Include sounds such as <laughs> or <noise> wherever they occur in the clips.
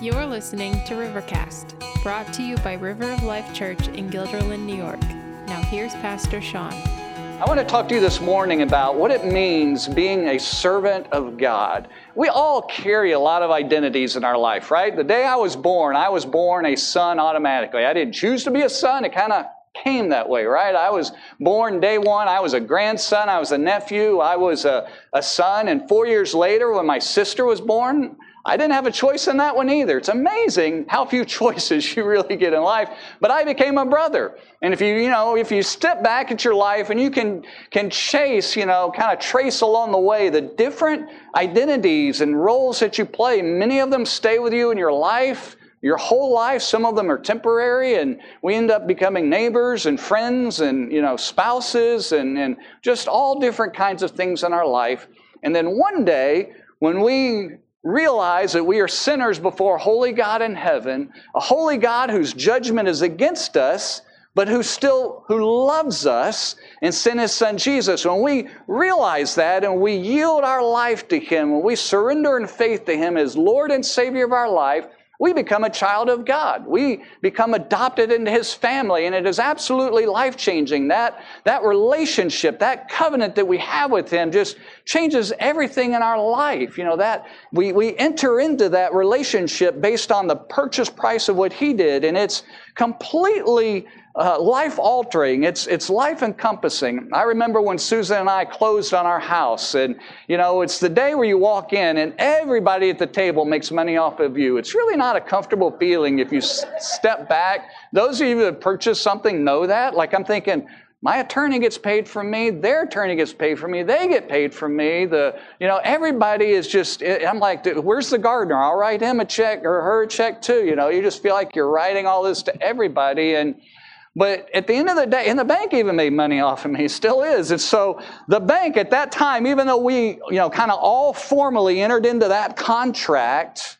You're listening to Rivercast, brought to you by River of Life Church in Guilderland, New York. Now, here's Pastor Sean. I want to talk to you this morning about what it means being a servant of God. We all carry a lot of identities in our life, right? The day I was born, I was born a son automatically. I didn't choose to be a son, it kind of came that way, right? I was born day one. I was a grandson. I was a nephew. I was a, a son. And four years later, when my sister was born, I didn't have a choice in that one either. It's amazing how few <laughs> choices you really get in life. But I became a brother. And if you, you know, if you step back at your life and you can, can chase, you know, kind of trace along the way the different identities and roles that you play, many of them stay with you in your life your whole life some of them are temporary and we end up becoming neighbors and friends and you know spouses and, and just all different kinds of things in our life and then one day when we realize that we are sinners before a holy God in heaven, a holy God whose judgment is against us, but who still who loves us and sent his son Jesus. When we realize that and we yield our life to him, when we surrender in faith to him as Lord and Savior of our life, we become a child of God. We become adopted into His family, and it is absolutely life changing. That, that relationship, that covenant that we have with Him just changes everything in our life. You know, that we, we enter into that relationship based on the purchase price of what He did, and it's completely uh, life altering. It's, it's life encompassing. I remember when Susan and I closed on our house, and you know, it's the day where you walk in and everybody at the table makes money off of you. It's really not a comfortable feeling if you s- step back. Those of you that purchased something know that. Like I'm thinking, my attorney gets paid from me their attorney gets paid from me they get paid from me the you know everybody is just i'm like where's the gardener i'll write him a check or her a check too you know you just feel like you're writing all this to everybody and but at the end of the day, and the bank even made money off of me, still is. And so the bank at that time, even though we, you know, kind of all formally entered into that contract,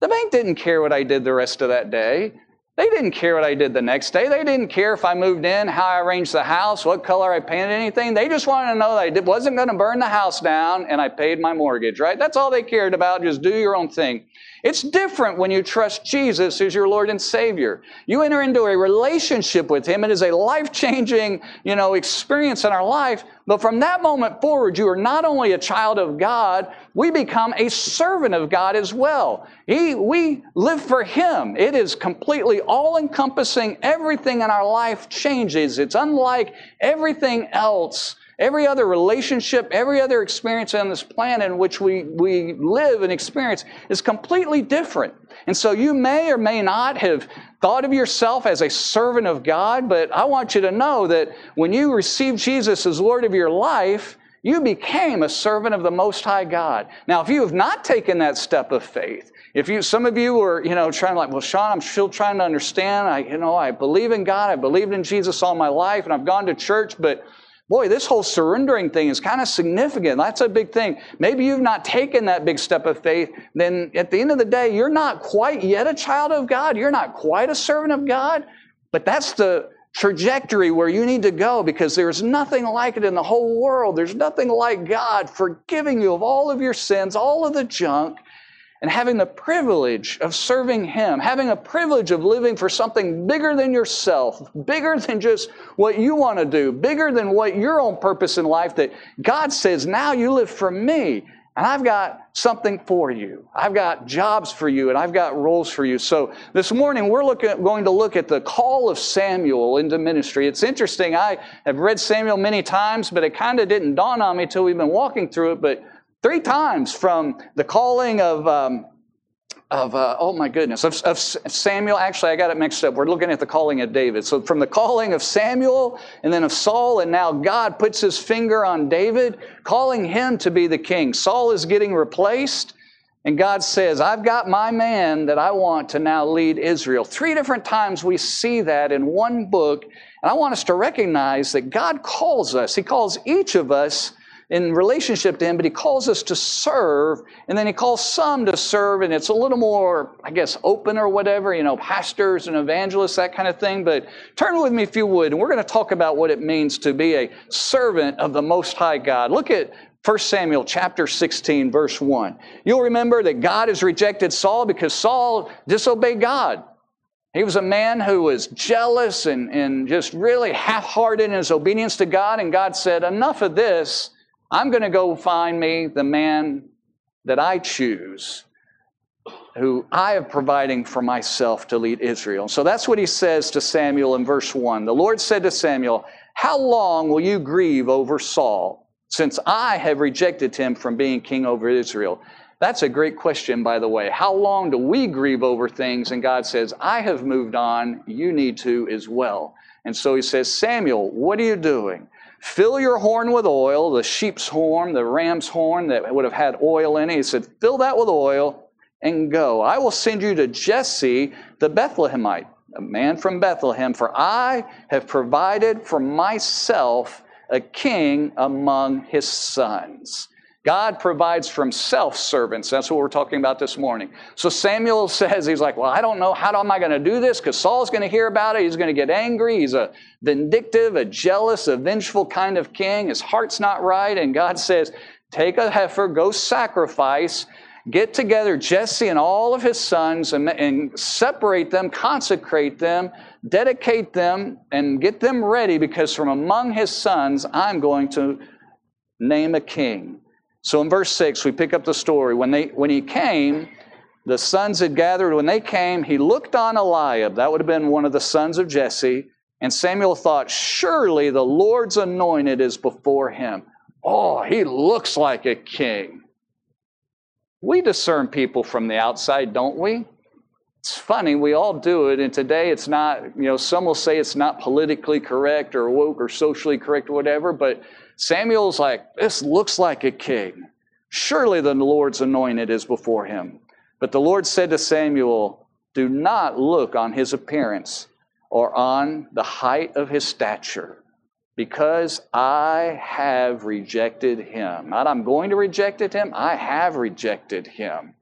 the bank didn't care what I did the rest of that day. They didn't care what I did the next day. They didn't care if I moved in, how I arranged the house, what color I painted, anything. They just wanted to know that I wasn't going to burn the house down and I paid my mortgage, right? That's all they cared about. Just do your own thing. It's different when you trust Jesus as your Lord and Savior. You enter into a relationship with Him. It is a life-changing, you know, experience in our life. But from that moment forward, you are not only a child of God, we become a servant of God as well. He, we live for Him. It is completely all-encompassing. Everything in our life changes. It's unlike everything else Every other relationship, every other experience on this planet in which we, we live and experience is completely different. And so you may or may not have thought of yourself as a servant of God, but I want you to know that when you received Jesus as Lord of your life, you became a servant of the Most High God. Now, if you have not taken that step of faith, if you, some of you were, you know, trying like, well, Sean, I'm still trying to understand. I, you know, I believe in God. I believed in Jesus all my life, and I've gone to church, but Boy, this whole surrendering thing is kind of significant. That's a big thing. Maybe you've not taken that big step of faith. Then at the end of the day, you're not quite yet a child of God. You're not quite a servant of God. But that's the trajectory where you need to go because there's nothing like it in the whole world. There's nothing like God forgiving you of all of your sins, all of the junk, and having the privilege of serving Him, having a privilege of living for something bigger than yourself, bigger than just what you want to do, bigger than what your own purpose in life, that God says, now you live for me. And I've got something for you. I've got jobs for you, and I've got roles for you. So this morning we're looking, going to look at the call of Samuel into ministry. It's interesting. I have read Samuel many times, but it kind of didn't dawn on me until we've been walking through it. But Three times from the calling of, um, of uh, oh my goodness, of, of, Samuel. Actually, I got it mixed up. We're looking at the calling of David. So from the calling of Samuel and then of Saul, and now God puts his finger on David, calling him to be the king. Saul is getting replaced. And God says, I've got my man that I want to now lead Israel. Three different times we see that in one book. And I want us to recognize that God calls us. He calls each of us in relationship to Him, but He calls us to serve, and then He calls some to serve, and it's a little more, I guess, open or whatever, you know, pastors and evangelists, that kind of thing. But turn with me if you would, and we're going to talk about what it means to be a servant of the Most High God. Look at 1 Samuel chapter 16, verse 1. You'll remember that God has rejected Saul because Saul disobeyed God. He was a man who was jealous and, and just really half hearted in his obedience to God. And God said, Enough of this. I'm going to go find me the man that I choose, who I am providing for myself to lead Israel. So that's what he says to Samuel in verse 1. The Lord said to Samuel, How long will you grieve over Saul, since I have rejected him from being king over Israel? That's a great question, by the way. How long do we grieve over things? And God says, I have moved on. You need to as well. And so he says, Samuel, what are you doing? Fill your horn with oil, the sheep's horn, the ram's horn that would have had oil in it. He said, Fill that with oil and go. I will send you to Jesse the Bethlehemite, a man from Bethlehem, for I have provided for myself a king among his sons. God provides for himself servants. That's what we're talking about this morning. So Samuel <laughs> says, he's like, well, I don't know. How am I going to do this? Because Saul's going to hear about it. He's going to get angry. He's a vindictive, a jealous, a vengeful kind of king. His heart's not right. And God says, take a heifer, go sacrifice, get together Jesse and all of his sons and, and separate them, consecrate them, dedicate them, and get them ready because from among his sons, I'm going to name a king. So in verse 6, we pick up the story. When, they, when he came, the sons had gathered. When they came, he looked on Eliab. That would have been one of the sons of Jesse. And Samuel thought, Surely the Lord's anointed is before him. Oh, he looks like a king. We discern people from the outside, don't we? It's funny, we all do it, and today it's not, you know, some will say it's not politically correct or woke or socially correct or whatever, but Samuel's like, This looks like a king. Surely the Lord's anointed is before him. But the Lord said to Samuel, Do not look on his appearance or on the height of his stature, because I have rejected him. Not I'm going to reject him, I have rejected him.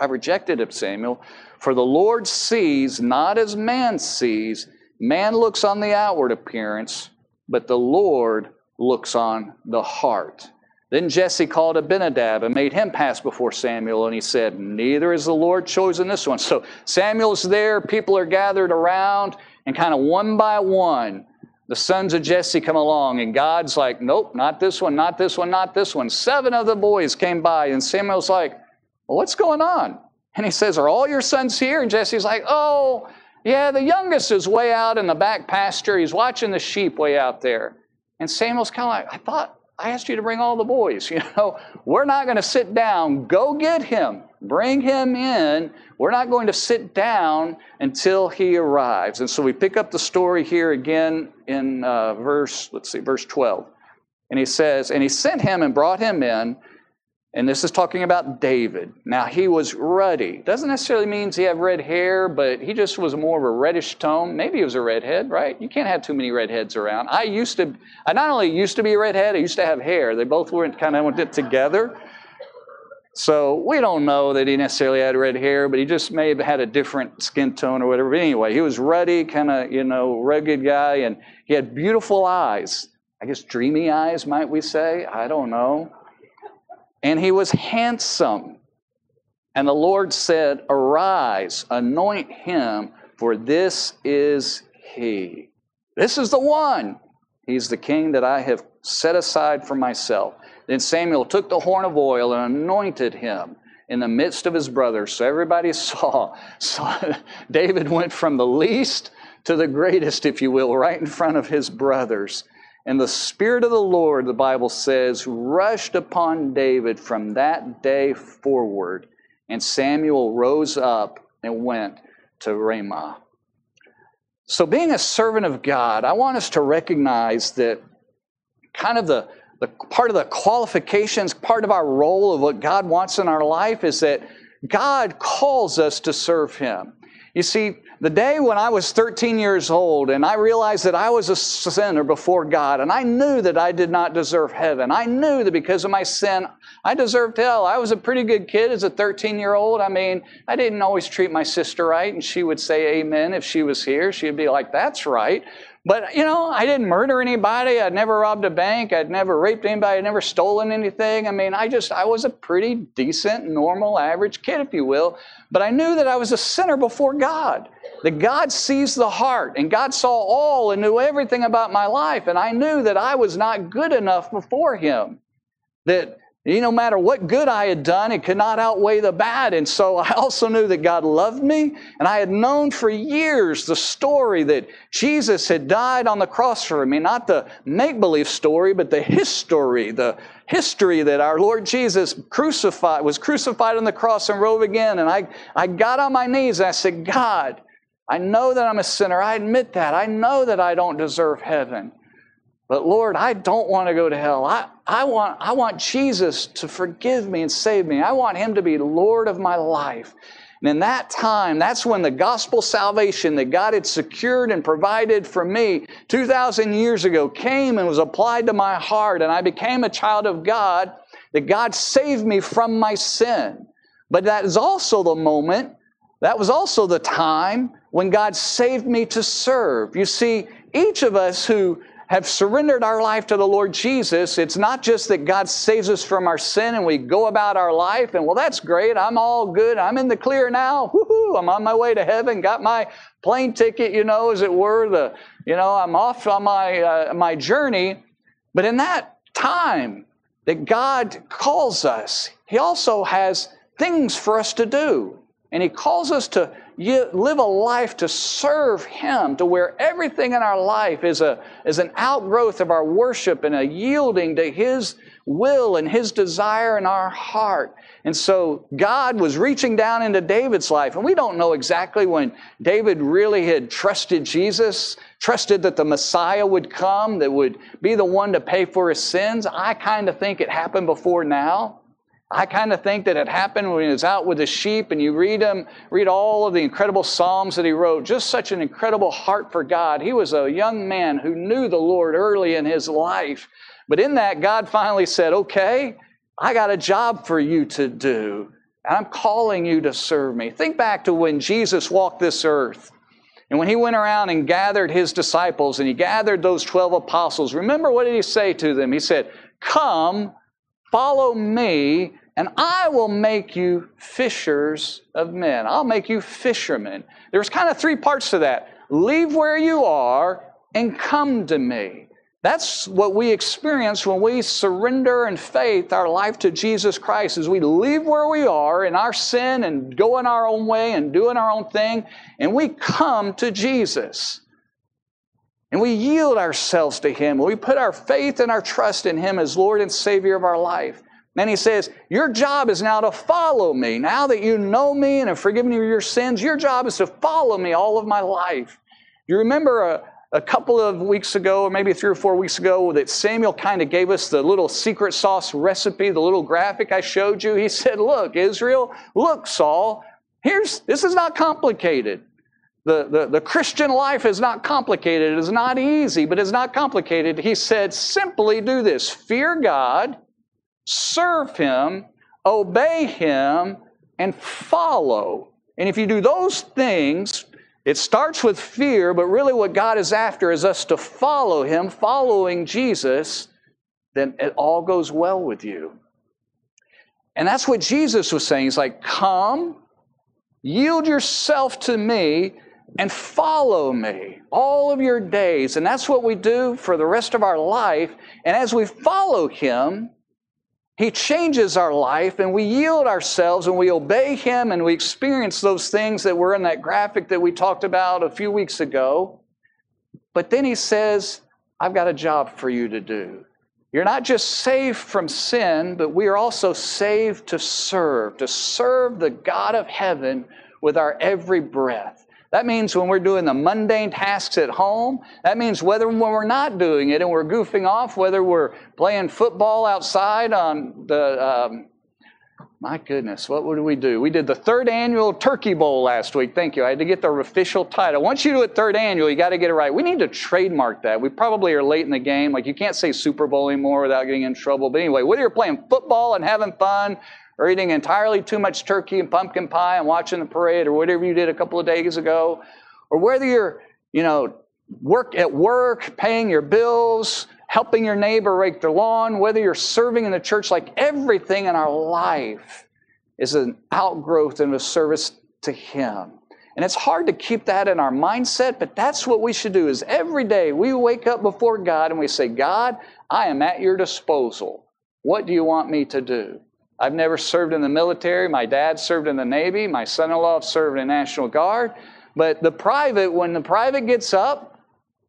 I've rejected him, Samuel. For the Lord sees not as man sees. Man looks on the outward appearance, but the Lord looks on the heart. Then Jesse called Abinadab and made him pass before Samuel, and he said, Neither is the Lord chosen this one. So Samuel's there, people are gathered around, and kind of one by one, the sons of Jesse come along, and God's like, Nope, not this one, not this one, not this one. Seven of the boys came by, and Samuel's like, well, What's going on? And he says, Are all your sons here? And Jesse's like, Oh, yeah, the youngest is way out in the back pasture. He's watching the sheep way out there. And Samuel's kind of like, I thought I asked you to bring all the boys. <laughs> You know, we're not going to sit down. Go get him. Bring him in. We're not going to sit down until he arrives. And so we pick up the story here again in uh, verse, let's see, verse 12. And he says, And he sent him and brought him in. And this is talking about David. Now, he was ruddy. Doesn't necessarily mean he had red hair, but he just was more of a reddish tone. Maybe he was a redhead, right? You can't have too many redheads around. I used to, I not only used to be a redhead, I used to have hair. They both went kind of went together. So we don't know that he necessarily had red hair, but he just may have had a different skin tone or whatever. But anyway, he was ruddy, kind of, you know, rugged guy, and he had beautiful eyes. I guess dreamy eyes, might we say? I don't know and he was handsome. And the Lord said, Arise, anoint him, for this is he. This is the one. He's the king that I have set aside for myself. Then Samuel took the horn of oil and anointed him in the midst of his brothers. So everybody <laughs> saw. So David went from the least to the greatest, if you will, right in front of his brothers. And the Spirit of the Lord, the Bible says, rushed upon David from that day forward. And Samuel rose up and went to Ramah. So, being a servant of God, I want us to recognize that kind of the, the part of the qualifications, part of our role of what God wants in our life is that God calls us to serve Him. You see, the day when I was 13 years old and I realized that I was a sinner before God and I knew that I did not deserve heaven. I knew that because of my sin, I deserved hell. I was a pretty good kid as a 13 year old. I mean, I didn't always treat my sister right and she would say amen if she was here. She'd be like, that's right. But, you know, I didn't murder anybody. I'd never robbed a bank. I'd never raped anybody. I'd never stolen anything. I mean, I just, I was a pretty decent, normal, average kid, if you will. But I knew that I was a sinner before God. That God sees the heart, and God saw all and knew everything about my life. And I knew that I was not good enough before Him. That you no matter what good I had done, it could not outweigh the bad. And so <laughs> I also knew that God loved me. And I had known for years the story that Jesus had died on the cross for me. Not the make believe story, but the history, the history that our Lord Jesus crucified, was crucified on the cross and rose again. And I, I got on my knees and I said, God, I know that I'm a sinner. I admit that. I know that I don't deserve heaven. But Lord, I don't want to go to hell. I, I, want, I want Jesus to forgive me and save me. I want Him to be Lord of my life. And in that time, that's when the gospel salvation that God had secured and provided for me 2,000 years ago came and was applied to my heart, and I became a child of God, that God saved me from my sin. But that is also the moment, that was also the time when God saved me to serve. You see, each of us who have surrendered our life to the Lord Jesus, it's not just that God saves us from our sin and we go about our life and, well, that's great. I'm all good. I'm in the clear now. Woohoo! I'm on my way to heaven. Got my plane ticket, you know, as it were. The, you know, I'm off on my, uh, my journey. But in that time that God calls us, He also has things for us to do. And He calls us to live a life to serve Him, to where everything in our life is, a, is an outgrowth of our worship and a yielding to His will and His desire in our heart. And so God was reaching down into David's life. And we don't know exactly when David really had trusted Jesus, trusted that the Messiah would come, that would be the one to pay for his sins. I kind of think it happened before now. I kind of think that it happened when he was out with the sheep and you read him, read all of the incredible Psalms that he wrote, just such an incredible heart for God. He was a young man who knew the Lord early in his life. But in that, God finally said, Okay, I got a job for you to do. And I'm calling you to serve me. Think back to when Jesus walked this earth. And when he went around and gathered his disciples and he gathered those 12 apostles, remember what did he say to them? He said, Come, Follow me, and I will make you fishers of men. I'll make you fishermen. There's kind of three parts to that leave where you are and come to me. That's what we experience when we surrender in faith our life to Jesus Christ as we leave where we are in our sin and going our own way and doing our own thing and we come to Jesus. And we yield ourselves to Him. We put our faith and our trust in Him as Lord and Savior of our life. Then He says, Your job is now to follow me. Now that you know me and have forgiven you your sins, your job is to follow me all of my life. You remember a, a couple of weeks ago, or maybe three or four weeks ago, that Samuel kind of gave us the little secret sauce recipe, the little graphic I showed you. He said, Look, Israel, look, Saul, here's this is not complicated. The, the, the Christian life is not complicated. It is not easy, but it's not complicated. He said, simply do this fear God, serve Him, obey Him, and follow. And if you do those things, it starts with fear, but really what God is after is us to follow Him, following Jesus, then it all goes well with you. And that's what Jesus was saying. He's like, Come, yield yourself to me, and follow me all of your days. And that's what we do for the rest of our life. And as we follow Him, He changes our life and we yield ourselves and we obey Him and we experience those things that were in that graphic that we talked about a few weeks ago. But then He says, I've got a job for you to do. You're not just saved from sin, but we are also saved to serve, to serve the God of heaven with our every breath. That means when we're doing the mundane tasks at home. That means whether when we're not doing it and we're goofing off, whether we're playing football outside on the, um, my goodness, what would we do? We did the third annual Turkey Bowl last week. Thank you. I had to get the official title. Once you do it third annual, you got to get it right. We need to trademark that. We probably are late in the game. Like you can't say Super Bowl anymore without getting in trouble. But anyway, whether you're playing football and having fun, or eating entirely too much turkey and pumpkin pie and watching the parade or whatever you did a couple of days ago, or whether you're, you know, work at work, paying your bills, helping your neighbor rake their lawn, whether you're serving in the church, like everything in our life is an outgrowth and a service to Him. And it's hard to keep that in our mindset, but that's what we should do is every day we wake up before God and we say, God, I am at your disposal. What do you want me to do? I've never served in the military. My dad served in the Navy. My son in law served in the National Guard. But the private, when the private gets up,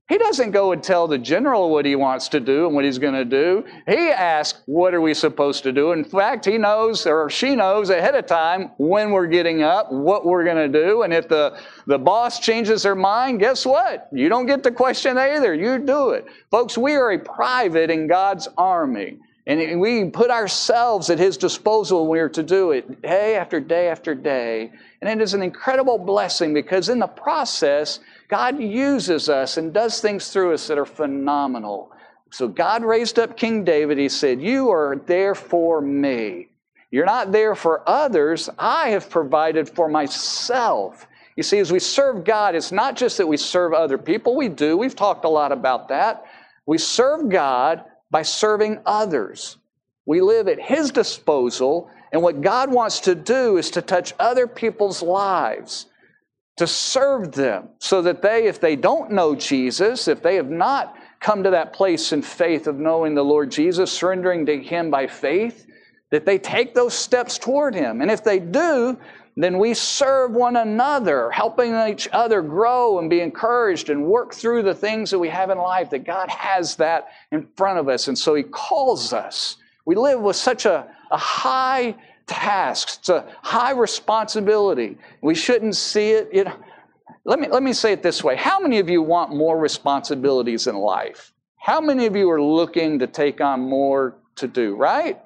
he doesn't go and tell the general what he wants to do and what he's going to do. He asks, What are we supposed to do? In fact, he knows or she knows ahead of time when we're getting up, what we're going to do. And if the, the boss changes their mind, guess what? You don't get to question either. You do it. Folks, we are a private in God's army. And we put ourselves at His disposal when we are to do it day after day after day. And it is an incredible blessing because in the process, God uses us and does things through us that are phenomenal. So God raised up King David. He said, You are there for me. You're not there for others. I have provided for myself. You see, as we serve God, it's not just that we serve other people. We do. We've talked a lot about that. We serve God by serving others. We live at His disposal, and what God wants to do is to touch other people's lives, to serve them, so that they, if they don't know Jesus, if they have not come to that place in faith of knowing the Lord Jesus, surrendering to Him by faith, that they take those steps toward Him. And if they do, then we serve one another, helping each other grow and be encouraged and work through the things that we have in life, that God has that in front of us. And so He calls us. We live with such a, a high task, it's a high responsibility. We shouldn't see it. Know, let, me, let me say it this way How many of you want more responsibilities in life? How many of you are looking to take on more to do, right?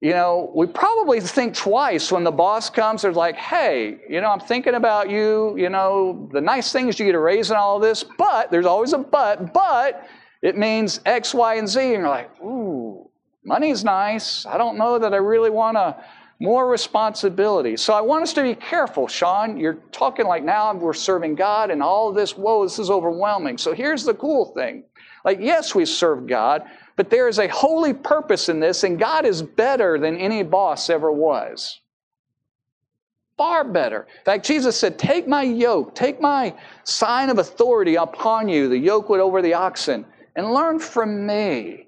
You know, we probably think twice when the boss comes. They're like, hey, you know, I'm thinking about you. You know, the nice thing is you get a raise and all this, but there's always a but, but it means X, Y, and Z. And you're like, ooh, money's nice. I don't know that I really want to more responsibility. So I want us to be careful, Sean. You're talking like now we're serving God and all this. Whoa, this is overwhelming. So here's the cool thing. Like, yes, we serve God, but there is a holy purpose in this, and God is better than any boss ever was. Far better. In fact, Jesus said, Take my yoke, take my sign of authority upon you, the yoke would over the oxen, and learn from me.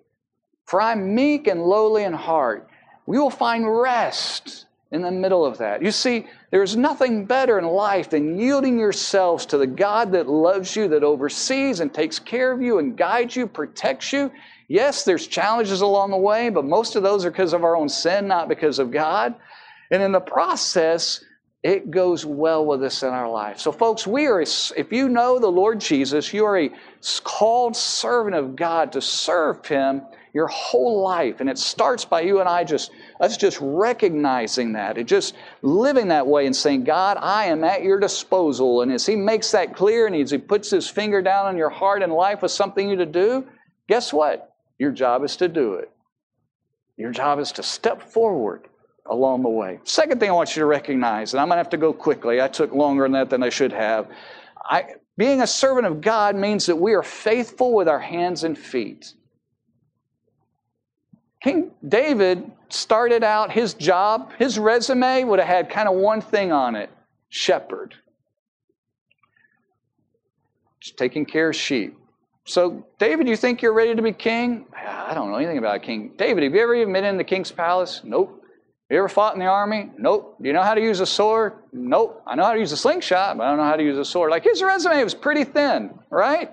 For I'm meek and lowly in heart. We will find rest in the middle of that. You see, there's nothing better in life than yielding yourselves to the God that loves you, that oversees and takes care of you and guides you, protects you, Yes, there's challenges along the way, but most of those are because of our own sin, not because of God. And in the process, it goes well with us in our life. So, folks, we are, if you know the Lord Jesus, you are a called servant of God to serve Him your whole life. And it starts by you and I just, us just recognizing that and just living that way and saying, God, I am at your disposal. And as He makes that clear and as He puts His finger down on your heart and life with something you to do, guess what? Your job is to do it. Your job is to step forward along the way. Second thing I want you to recognize, and I'm going to have to go quickly, I took longer on that than I should have. I, being a servant of God means that we are faithful with our hands and feet. King David started out his job, his resume would have had kind of one thing on it shepherd. Just taking care of sheep. So, David, you think you're ready to be king? I don't know anything about a king. David, have you ever even been in the king's palace? Nope. Have you ever fought in the army? Nope. Do you know how to use a sword? Nope. I know how to use a slingshot, but I don't know how to use a sword. Like his resume was pretty thin, right?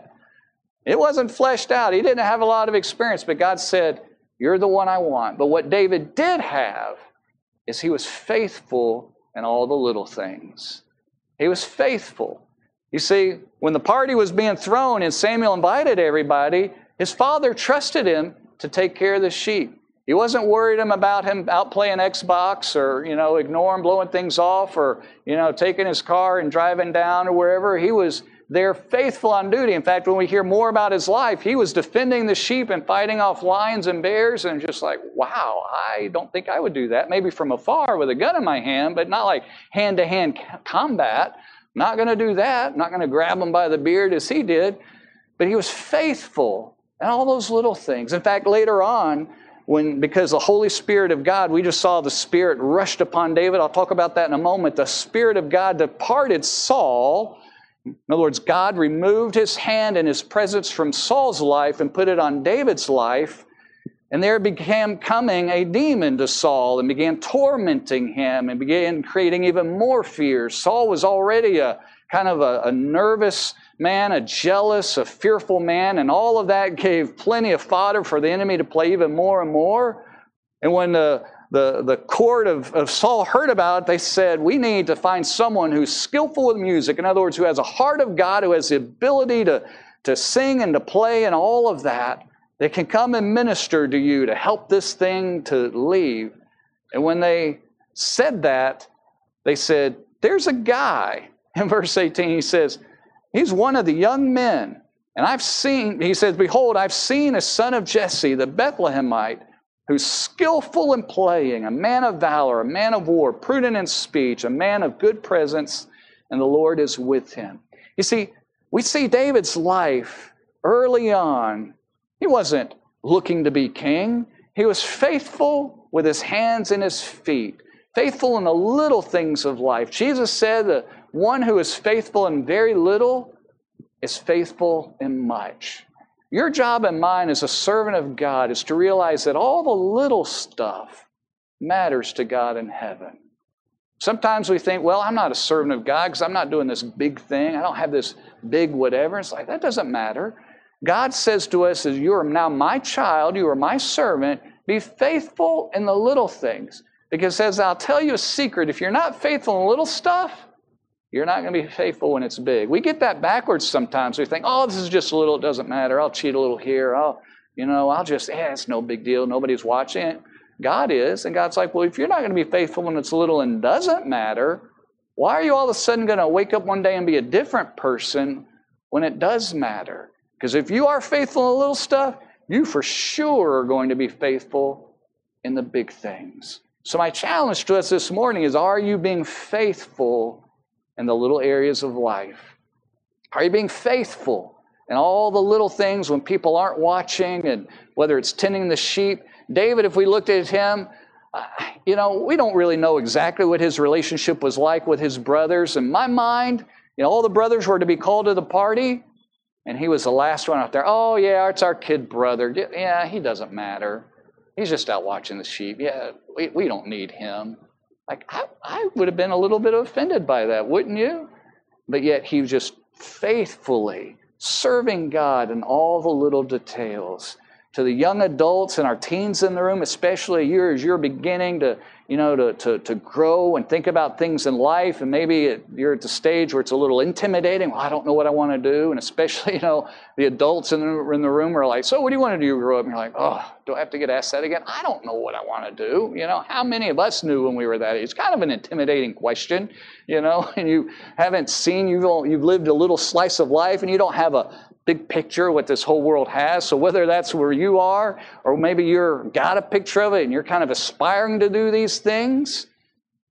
It wasn't fleshed out. He didn't have a lot of experience, but God said, You're the one I want. But what David did have is he was faithful in all the little things. He was faithful. You see, when the party was being thrown and Samuel invited everybody, his father trusted him to take care of the sheep. He wasn't worried him about him out playing Xbox or, you know, ignoring blowing things off or, you know, taking his car and driving down or wherever. He was there faithful on duty. In fact, when we hear more about his life, he was defending the sheep and fighting off lions and bears and just like, wow, I don't think I would do that. Maybe from afar with a gun in my hand, but not like hand to hand combat. Not going to do that. Not going to grab him by the beard as he did. But he was faithful and all those little things. In fact, later on, when because the Holy Spirit of God, we just saw the Spirit rushed upon David. I'll talk about that in a moment. The Spirit of God departed Saul. In other words, God removed his hand and his presence from Saul's life and put it on David's life. And there became coming a demon to Saul and began tormenting him and began creating even more fear. Saul was already a kind of a, a nervous man, a jealous, a fearful man, and all of that gave plenty of fodder for the enemy to play even more and more. And when the, the, the court of, of Saul heard about it, they said, We need to find someone who's skillful with music. In other words, who has a heart of God, who has the ability to, to sing and to play and all of that, that can come and minister to you to help this thing to leave. And when they said that, they said, There's a guy. In verse 18, he says, He's one of the young men. And I've seen, he says, Behold, I've seen a son of Jesse, the Bethlehemite, who's skillful in playing, a man of valor, a man of war, prudent in speech, a man of good presence, and the Lord is with him. You see, we see David's life early on. He wasn't looking to be king, he was faithful with his hands and his feet, faithful in the little things of life. Jesus said that one who is faithful in very little is faithful in much. Your job and mine as a servant of God is to realize that all the little stuff matters to God in heaven. Sometimes we think, well, I'm not a servant of God because I'm not doing this big thing. I don't have this big whatever. It's like, that doesn't matter. God says to us, as you are now my child, you are my servant, be faithful in the little things. Because says, I'll tell you a secret, if you're not faithful in little stuff, you're not going to be faithful when it's big. We get that backwards sometimes. We think, oh, this is just a little, it doesn't matter. I'll cheat a little here. I'll, you know, I'll just, yeah, it's no big deal. Nobody's watching it. God is. And God's like, well, if you're not going to be faithful when it's little and doesn't matter, why are you all of a sudden going to wake up one day and be a different person when it does matter? Because if you are faithful in little stuff, you for sure are going to be faithful in the big things. So, my challenge to us this morning is are you being faithful in the little areas of life? Are you being faithful in all the little things when people aren't watching and whether it's tending the sheep? David, if we looked at him, uh, you know, we don't really know exactly what his relationship was like with his brothers. In my mind, you know, all the brothers were to be called to the party, and he was the last one out there. Oh, yeah, it's our kid brother. Yeah, he doesn't matter. He's just out watching the sheep. Yeah, we, we don't need him. Like, I, I would have been a little bit offended by that, wouldn't you? But yet he was just faithfully serving God in all the little details. To the young adults and our teens in the room, especially you as you're beginning to you know, to, to, to grow and think about things in life. And maybe it, you're at the stage where it's a little intimidating. Well, I don't know what I want to do. And especially, <laughs> you know, the adults in the, in the room are like, so what do you want to do you grow up? And you're like, oh, do I have to get asked that again? I don't know what I want to do. You know, how many of us knew when we were that age? It's kind of an intimidating question, you know, <laughs> and you haven't seen, you've, you've lived a little slice of life and you don't have a big picture what this whole world has. So whether that's where you are, or maybe you're got a picture of it and you're kind of aspiring to do these things,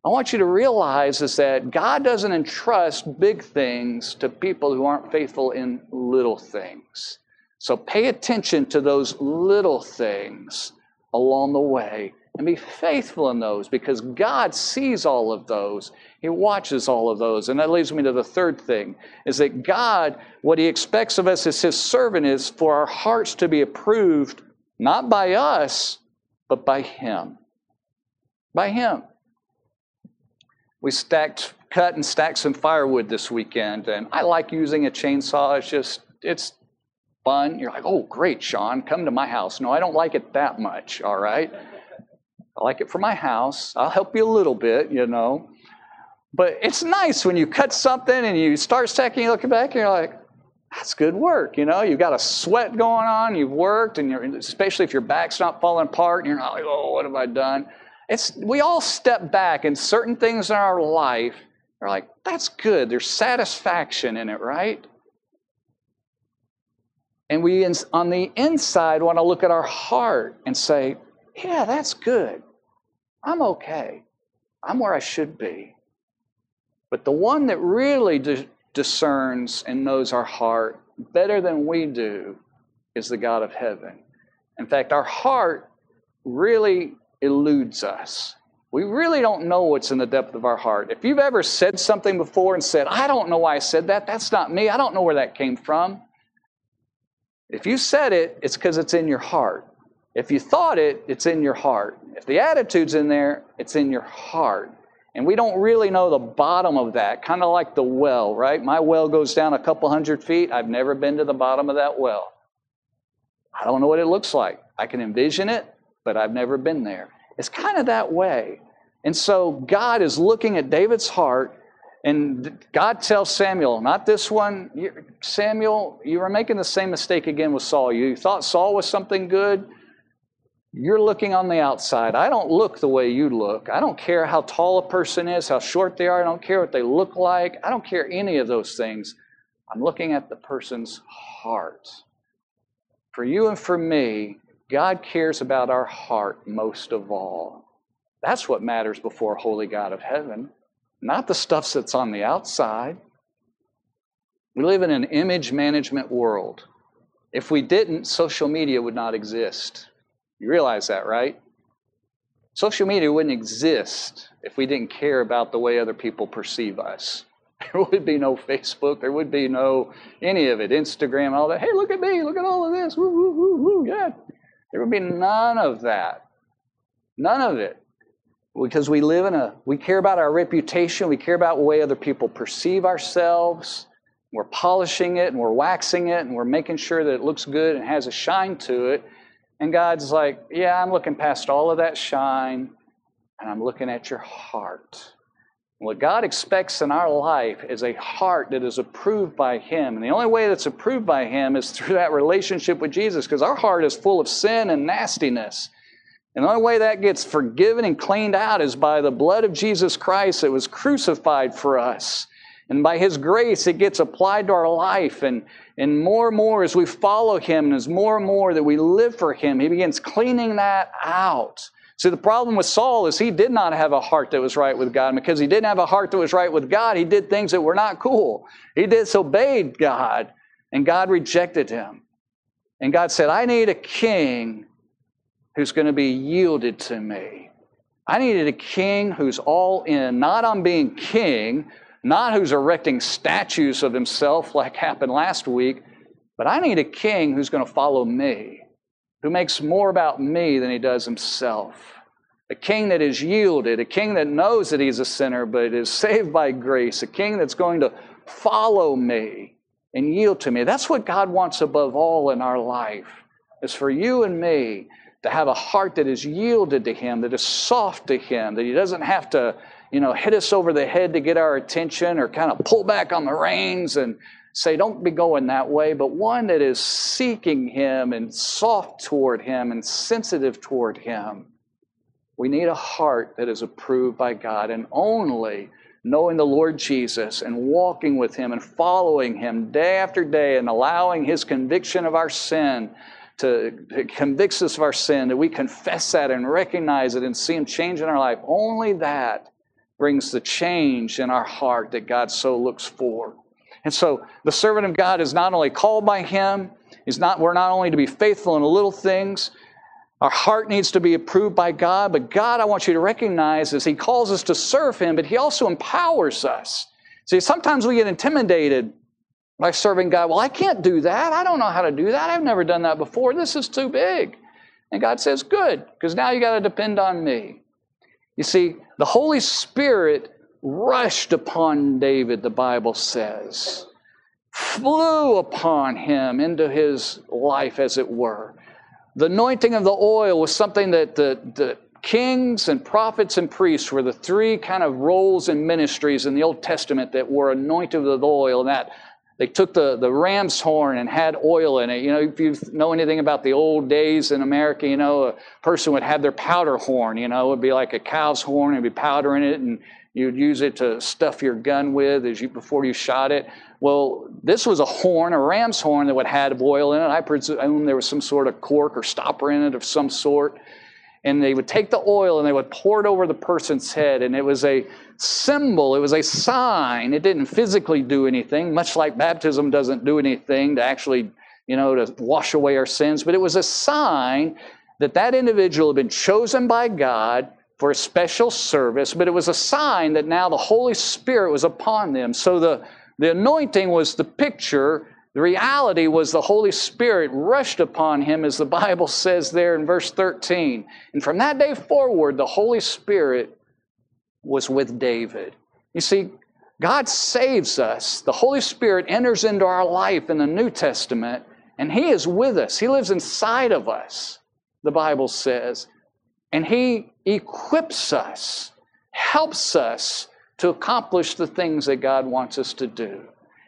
I want you to realize is that God doesn't entrust big things to people who aren't faithful in little things. So pay attention to those little things along the way and be faithful in those because God sees all of those. He watches all of those. And that leads me to the third thing is that God, what He expects of us as His servant is for our hearts to be approved not by us, but by Him. By Him. We stacked, cut and stacked some firewood this weekend, and I like using a chainsaw. It's just, it's fun. You're like, oh, great, Sean, come to my house. No, I don't like it that much, all right? I like it for my house. I'll help you a little bit, you know. But it's nice when you cut something and you start stacking, you look back and you're like, that's good work. You know, you've got a sweat going on, you've worked, and you're, especially if your back's not falling apart and you're not like, oh, what have I done? It's, we all step back in certain things in our life are like, that's good. There's satisfaction in it, right? And we, on the inside, want to look at our heart and say, yeah, that's good. I'm okay. I'm where I should be. But the one that really di- discerns and knows our heart better than we do is the God of heaven. In fact, our heart really eludes us. We really don't know what's in the depth of our heart. If you've ever said something before and said, I don't know why I said that, that's not me, I don't know where that came from. If you said it, it's because it's in your heart. If you thought it, it's in your heart. If the attitude's in there, it's in your heart. And we don't really know the bottom of that, kind of like the well, right? My well goes down a couple hundred feet. I've never been to the bottom of that well. I don't know what it looks like. I can envision it, but I've never been there. It's kind of that way. And so God is looking at David's heart, and God tells Samuel, not this one, Samuel, you are making the same mistake again with Saul. You thought Saul was something good. You're looking on the outside. I don't look the way you look. I don't care how tall a person is, how short they are. I don't care what they look like. I don't care any of those things. I'm looking at the person's heart. For you and for me, God cares about our heart most of all. That's what matters before Holy God of heaven, not the stuff that's on the outside. We live in an image management world. If we didn't, social media would not exist. You realize that, right? Social media wouldn't exist if we didn't care about the way other people perceive us. <laughs> There would be no Facebook. There would be no any of it. Instagram, all that. Hey, look at me. Look at all of this. Woo, woo, woo, woo. Yeah. There would be none of that. None of it. Because we live in a, we care about our reputation. We care about the way other people perceive ourselves. We're polishing it and we're waxing it and we're making sure that it looks good and has a shine to it. And God's like, yeah, I'm looking past all of that shine and I'm looking at your heart. What God expects in our life is a heart that is approved by Him. And the only way that's approved by Him is <laughs> through that relationship with Jesus, because our heart is full of sin and nastiness. And the only way that gets forgiven and cleaned out is by the blood of Jesus Christ that was crucified for us. And by His grace, it gets applied to our life. And, and more and more as we follow Him, and as more and more that we live for Him, He begins cleaning that out. See, the problem with Saul is he did not have a heart that was right with God. And because he didn't have a heart that was right with God, he did things that were not cool. He disobeyed God, and God rejected him. And God said, I need a king who's going to be yielded to me. I needed a king who's all in, not on being king, not who's erecting statues of himself like happened last week, but I need a king who's going to follow me who makes more about me than he does himself. A king that is yielded, a king that knows that he's a sinner but is saved by grace, a king that's going to follow me and yield to me. That's what God wants above all in our life, is for you and me to have a heart that is yielded to him, that is soft to him, that he doesn't have to, you know, hit us over the head to get our attention or kind of pull back on the reins and say, don't be going that way, but one that is seeking Him and soft toward Him and sensitive toward Him. We need a heart that is approved by God, and only knowing the Lord Jesus and walking with Him and following Him day after day and allowing His conviction of our sin to convicts us of our sin, that we confess that and recognize it and see Him change in our life. Only that brings the change in our heart that God so looks for. And so the servant of God is not only called by him, is not, we're not only to be faithful in the little things, our heart needs to be approved by God, but God, I want you to recognize as He calls us to serve Him, but He also empowers us. See, sometimes we get intimidated by serving God. Well, I can't do that. I don't know how to do that. I've never done that before. This is too big. And God says, Good, because now you got to depend on me. You see, the Holy Spirit rushed upon David, the Bible says, flew upon him into his life, as it were. The anointing of the oil was something that the, the kings and prophets and priests were the three kind of roles and ministries in the Old Testament that were anointed with oil. And that they took the, the ram's horn and had oil in it. You know, if you know anything about the old days in America, you know, a person would have their powder horn, you know, it would be like a cow's horn, and be powder in it, and You'd use it to stuff your gun with as you before you shot it. Well, this was a horn, a ram's horn that would have oil in it. I presume there was some sort of cork or stopper in it of some sort. and they would take the oil and they would pour it over the person's head. And it was a symbol, it was a sign. It didn't physically do anything, much like baptism doesn't do anything to actually, you know, to wash away our sins, but it was a sign that that individual had been chosen by God for a special service, but it was a sign that now the Holy Spirit was upon them. So the, the anointing was the picture the reality was the Holy Spirit rushed upon him, as the Bible says there in verse 13. And from that day forward, the Holy Spirit was with David. You see, God saves us. The Holy Spirit enters into our life in the New Testament, and He is with us. He lives inside of us, the Bible says. And He equips us, helps us to accomplish the things that God wants us to do.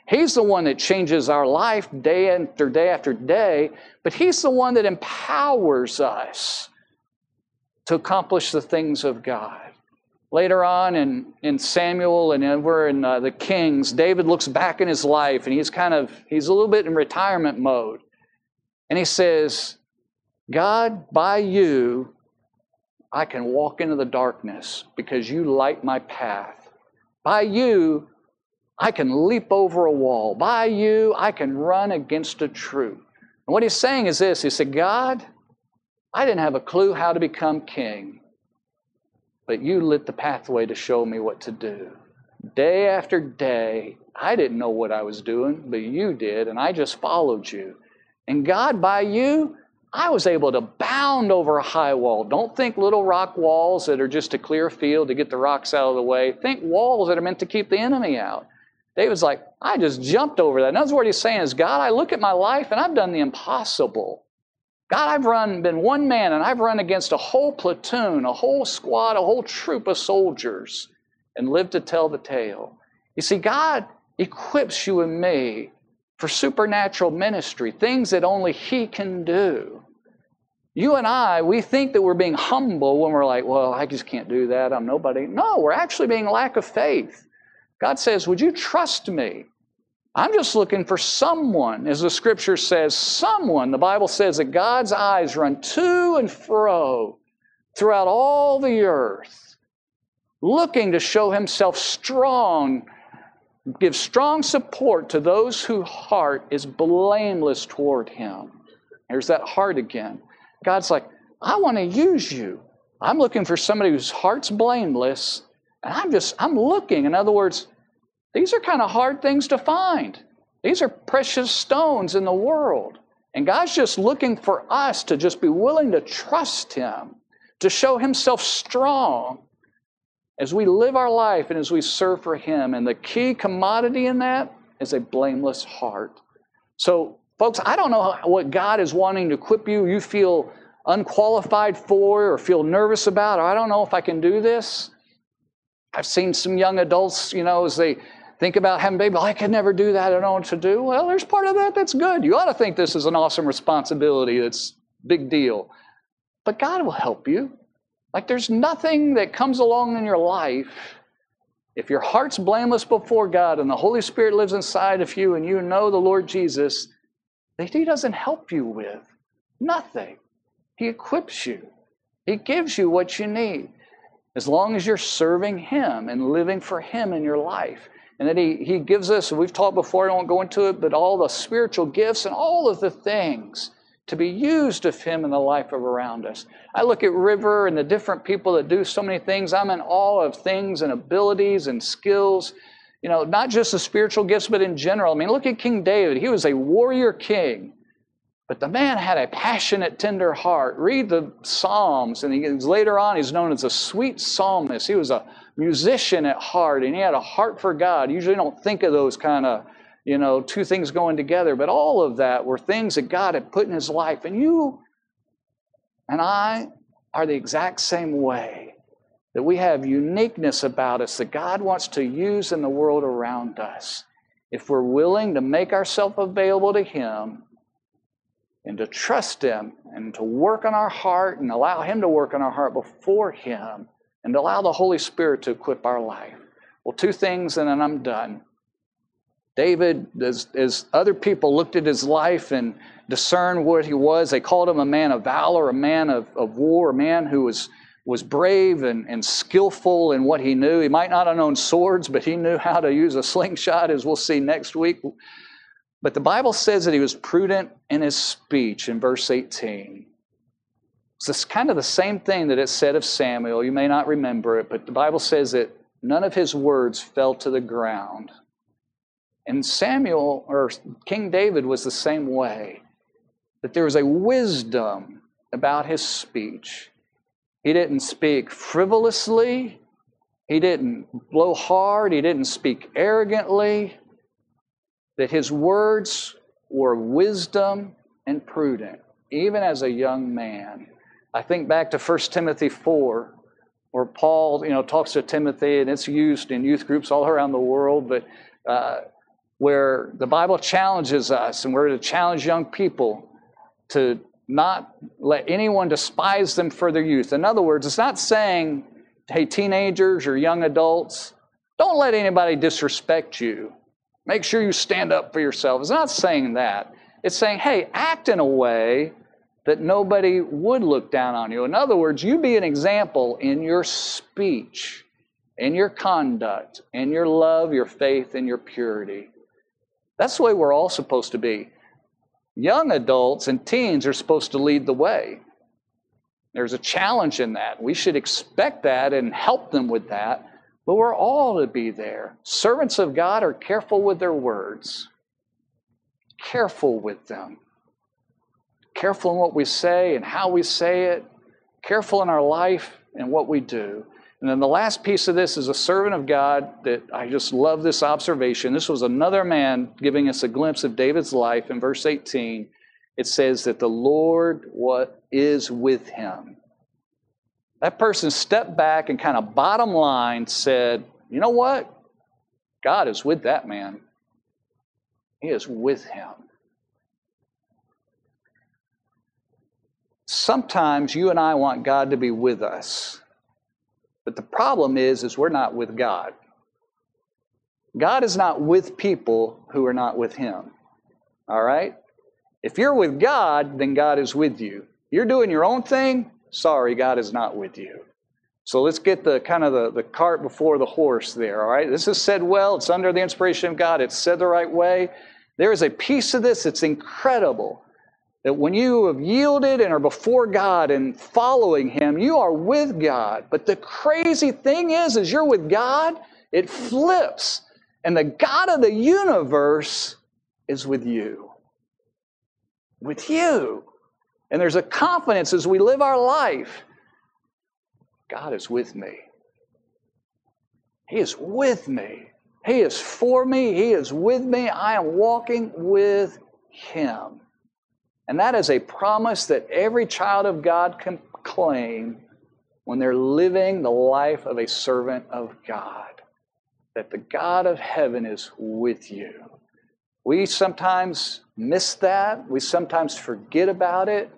He's the one that changes our life day after day after day, but He's the one that empowers us to accomplish the things of God. Later on in, in Samuel and over in uh, the Kings, David looks back in his life and he's kind of, he's a little bit in retirement mode. And he says, God, by you, I can walk into the darkness because you light my path. By you, I can leap over a wall. By you, I can run against a troop. And what he's saying is this He said, God, I didn't have a clue how to become king, but you lit the pathway to show me what to do. Day after day, I didn't know what I was doing, but you did, and I just followed you. And God, by you, I was able to bound over a high wall. Don't think little rock walls that are just a clear field to get the rocks out of the way. Think walls that are meant to keep the enemy out. David's like, I just jumped over that. In other words, what he's saying is, God, I look at my life and I've done the impossible. God, I've run, been one man, and I've run against a whole platoon, a whole squad, a whole troop of soldiers, and lived to tell the tale. You see, God equips you and me for supernatural ministry, things that only He can do. You and I, we think that we're being humble when we're like, well, I just can't do that. I'm nobody. No, we're actually being lack of faith. God says, Would you trust me? I'm just looking for someone, as the scripture says, someone. The Bible says that God's eyes run to and fro throughout all the earth, looking to show himself strong, give strong support to those whose heart is blameless toward him. There's that heart again. God's like, I want to use you. I'm looking for somebody whose heart's blameless and I'm just, I'm looking. In other words, these are kind of hard things to find. These are precious stones in the world. And God's just looking for us to just be willing to trust Him, to show Himself strong as we live our life and as we serve for Him. And the key commodity in that is a blameless heart. So, folks, I don't know what God is wanting to equip you. You feel unqualified for or feel nervous about, or I don't know if I can do this. I've seen some young adults, you know, as they think about having baby, I could never do that. I don't know what to do. Well, there's part of that that's good. You ought to think this is an awesome responsibility. That's big deal. But God will help you. Like there's nothing that comes along in your life. If your heart's blameless before God and the Holy Spirit lives inside of you and you know the Lord Jesus, that He doesn't help you with. Nothing. He equips you. He gives you what you need as long as you're serving Him and living for Him in your life. And then he, he gives us, we've talked before, I won't go into it, but all the spiritual gifts and all of the things to be used of Him in the life of around us. I look at River and the different people that do so many things. I'm in awe of things and abilities and skills. You know, not just the spiritual gifts, but in general. I mean, look at King David. He was a warrior king. But the man had a passionate, tender heart. Read the Psalms, and he, later on he's known as a sweet psalmist. He was a musician at heart, and he had a heart for God. Usually don't think of those kind of, you know, two things going together, but all of that were things that God had put in his life. And you and I are the exact same way. That we have uniqueness about us that God wants to use in the world around us. If we're willing to make ourselves available to Him, and to trust Him and to work on our heart and allow Him to work on our heart before Him and allow the Holy Spirit to equip our life. Well, two things and then I'm done. David, as, as other people looked at his life and discerned what he was. They called him a man of valor, a man of, of war, a man who was, was brave and, and skillful in what he knew. He might not have known swords, but he knew how to use a <laughs> slingshot, as we'll see next week. But the Bible says that he was prudent in his speech in verse 18. It's kind of the same thing that it said of Samuel. You may not remember it, but the Bible says that none of his words fell to the ground. And Samuel, or King David, was the same way. That there was a wisdom about his speech. He didn't speak frivolously, he didn't blow hard, he didn't speak arrogantly. That his words were wisdom and prudent, even as a young man. I think back to 1 Timothy 4, where Paul, you know, talks to Timothy, and it's used in youth groups all around the world, but uh, where the Bible challenges us, and we're to challenge young people to not let anyone despise them for their youth. In other words, it's not saying, hey, teenagers or young adults, don't let anybody disrespect you. Make sure you stand up for yourself. It's not saying that. It's saying, hey, act in a way that nobody would look down on you. In other words, you be an example in your speech, in your conduct, in your love, your faith, and your purity. That's the way we're all supposed to be. Young adults and teens are supposed to lead the way. There's a challenge in that. We should expect that and help them with that, but we're all to be there. Servants of God are careful with their words, careful with them careful in what we say and how we say it, careful in our life and what we do. And then the last piece of this is a servant of God that I just love this observation. This was another man giving us a glimpse of David's life in verse 18. It says that the Lord what is with him. That person stepped back and kind of bottom line said, You know what? God is with that man. He is with him. Sometimes you and I want God to be with us. But the problem is is we're not with God. God is not with people who are not with him. All right? If you're with God, then God is with you. You're doing your own thing, sorry, God is not with you. So let's get the kind of the, the cart before the horse there, all right? This is said well, it's under the inspiration of God, it's said the right way. There is a piece of this that's incredible that when you have yielded and are before God and following Him, you are with God. But the crazy thing is, as you're with God, it flips. And the God of the universe is with you. With you. And there's a confidence as we live our life God is with me. He is with me. He is for me. He is with me. I am walking with Him. And that is a promise that every child of God can claim when they're living the life of a servant of God. That the God of heaven is with you. We sometimes miss that. We sometimes forget about it.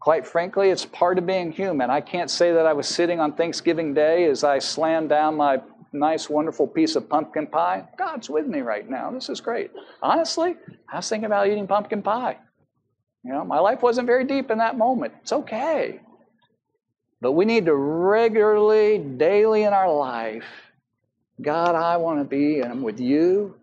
Quite frankly, it's part of being human. I can't say that I was sitting on Thanksgiving Day as I slammed down my nice, wonderful piece of pumpkin pie. God's with me right now. This is great. Honestly, I was thinking about eating pumpkin pie. You know, my life wasn't very deep in that moment. It's okay. But we need to regularly, daily in our life, God, I want to be and I'm with you.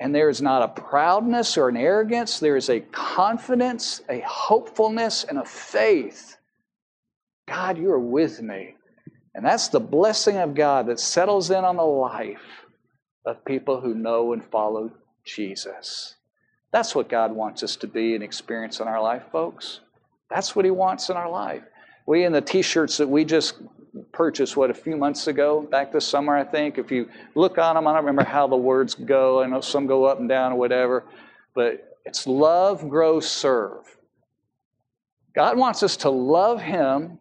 And there is not a proudness or an arrogance, there is a confidence, a hopefulness, and a faith. God, you are with me. And that's the blessing of God that settles in on the life of people who know and follow Jesus. That's what God wants us to be and experience in our life, folks. That's what He wants in our life. We, in the t shirts that we just purchased, what, a few months ago, back this summer, I think, if you look on them, I don't remember how the words go. I know some go up and down or whatever, but it's love, grow, serve. God wants us to love Him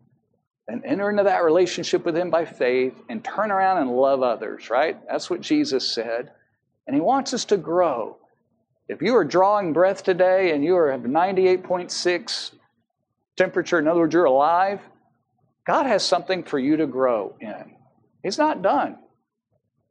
and enter into that relationship with Him by faith and turn around and love others, right? That's what Jesus said. And He wants us to grow. If you are drawing breath today and you are at 98.6 temperature, in other words, you're alive, God has something for you to grow in. He's not done.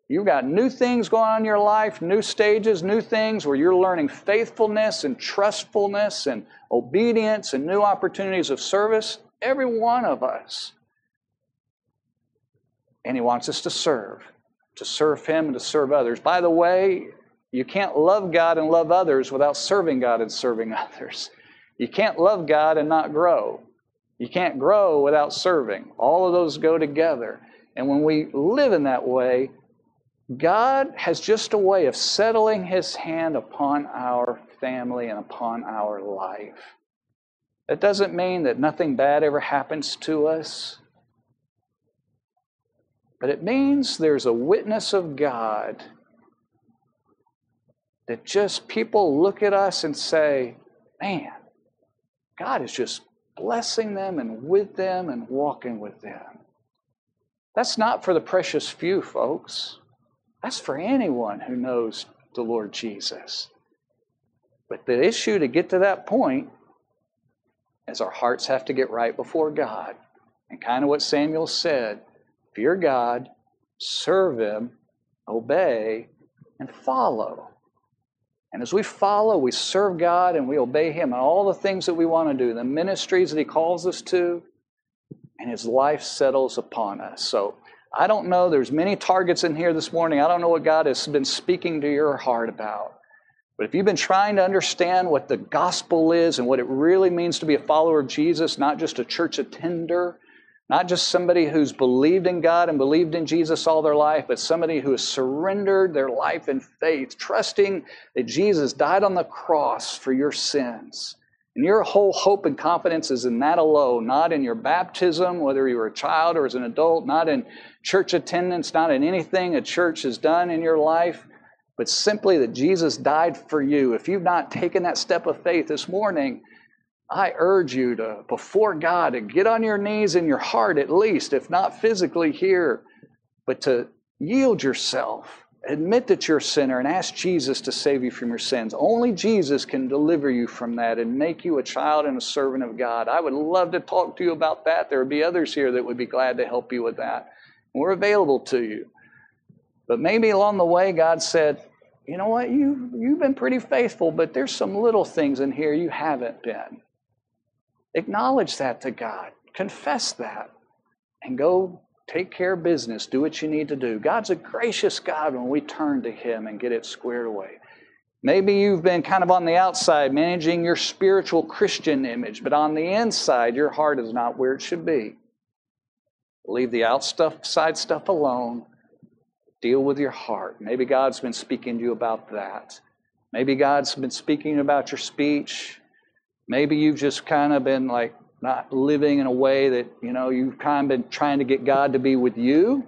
You've got new things going on in your life, new stages, new things where you're learning faithfulness and trustfulness and obedience and new opportunities of service. Every one of us. And He wants us to serve, to serve Him and to serve others. By the way, you can't love God and love others without serving God and serving others. You can't love God and not grow. You can't grow without serving. All of those go together. And when we live in that way, God has just a way of settling His hand upon our family and upon our life. That doesn't mean that nothing bad ever happens to us, but it means there's a witness of God that just people look at us and say, man, God is just blessing them and with them and walking with them. That's not for the precious few, folks. That's for anyone who knows the Lord Jesus. But the issue to get to that point is our hearts have to get right before God. And kind of what Samuel said fear God, serve Him, obey, and follow. And as we follow, we serve God and we obey Him and all the things that we want to do, the ministries that He calls us to, and His life settles upon us. So I don't know. There's many targets in here this morning. I don't know what God has been speaking to your heart about. But if you've been trying to understand what the gospel is and what it really means to be a follower of Jesus, not just a church attender, not just somebody who's believed in God and believed in Jesus all their life, but somebody who has surrendered their life in faith, trusting that Jesus died on the cross for your sins. And your whole hope and confidence is in that alone, not in your baptism, whether you were a child or as an adult, not in church attendance, not in anything a church has done in your life, but simply that Jesus died for you. If you've not taken that step of faith this morning, I urge you to, before God, to get on your knees in your heart at least, if not physically here, but to yield yourself. Admit that you're a sinner and ask Jesus to save you from your sins. Only Jesus can deliver you from that and make you a child and a servant of God. I would love to talk to you about that. There would be others here that would be glad to help you with that. We're available to you. But maybe along the way, God said, you know what, you, you've been pretty faithful, but there's some little things in here you haven't been. Acknowledge that to God. Confess that. And go take care of business. Do what you need to do. God's a gracious God when we turn to Him and get it squared away. Maybe you've been kind of on the outside managing your spiritual Christian image, but on the inside, your heart is not where it should be. Leave the outside stuff alone. Deal with your heart. Maybe God's been speaking to you about that. Maybe God's been speaking about your speech. Maybe you've just kind of been like not living in a way that, you know, you've kind of been trying to get God to be with you,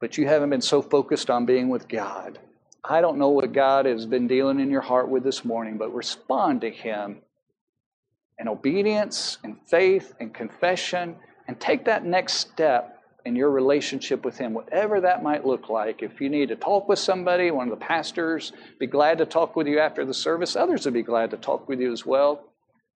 but you haven't been so focused on being with God. I don't know what God has been dealing in your heart with this morning, but respond to Him in obedience and faith and confession and take that next step in your relationship with Him, whatever that might look like. If you need to talk with somebody, one of the pastors, be glad to talk with you after the service. Others would be glad to talk with you as well.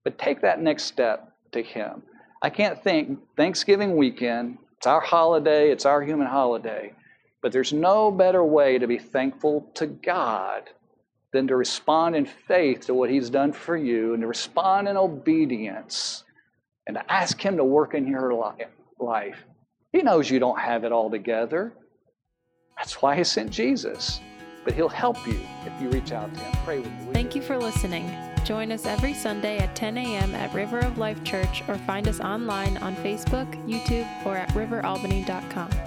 But take that next step to Him. I can't think Thanksgiving weekend, it's our holiday, it's our human holiday, but there's no better way to be thankful to God than to respond in faith to what He's done for you and to respond in obedience and to ask Him to work in your life. He knows you don't have it all together. That's why He sent Jesus. But He'll help you if you reach out to Him. Pray with me. Thank you for listening. Join us every Sunday at 10 a.m. at River of Life Church or find us online on Facebook, YouTube, or at riveralbany.com.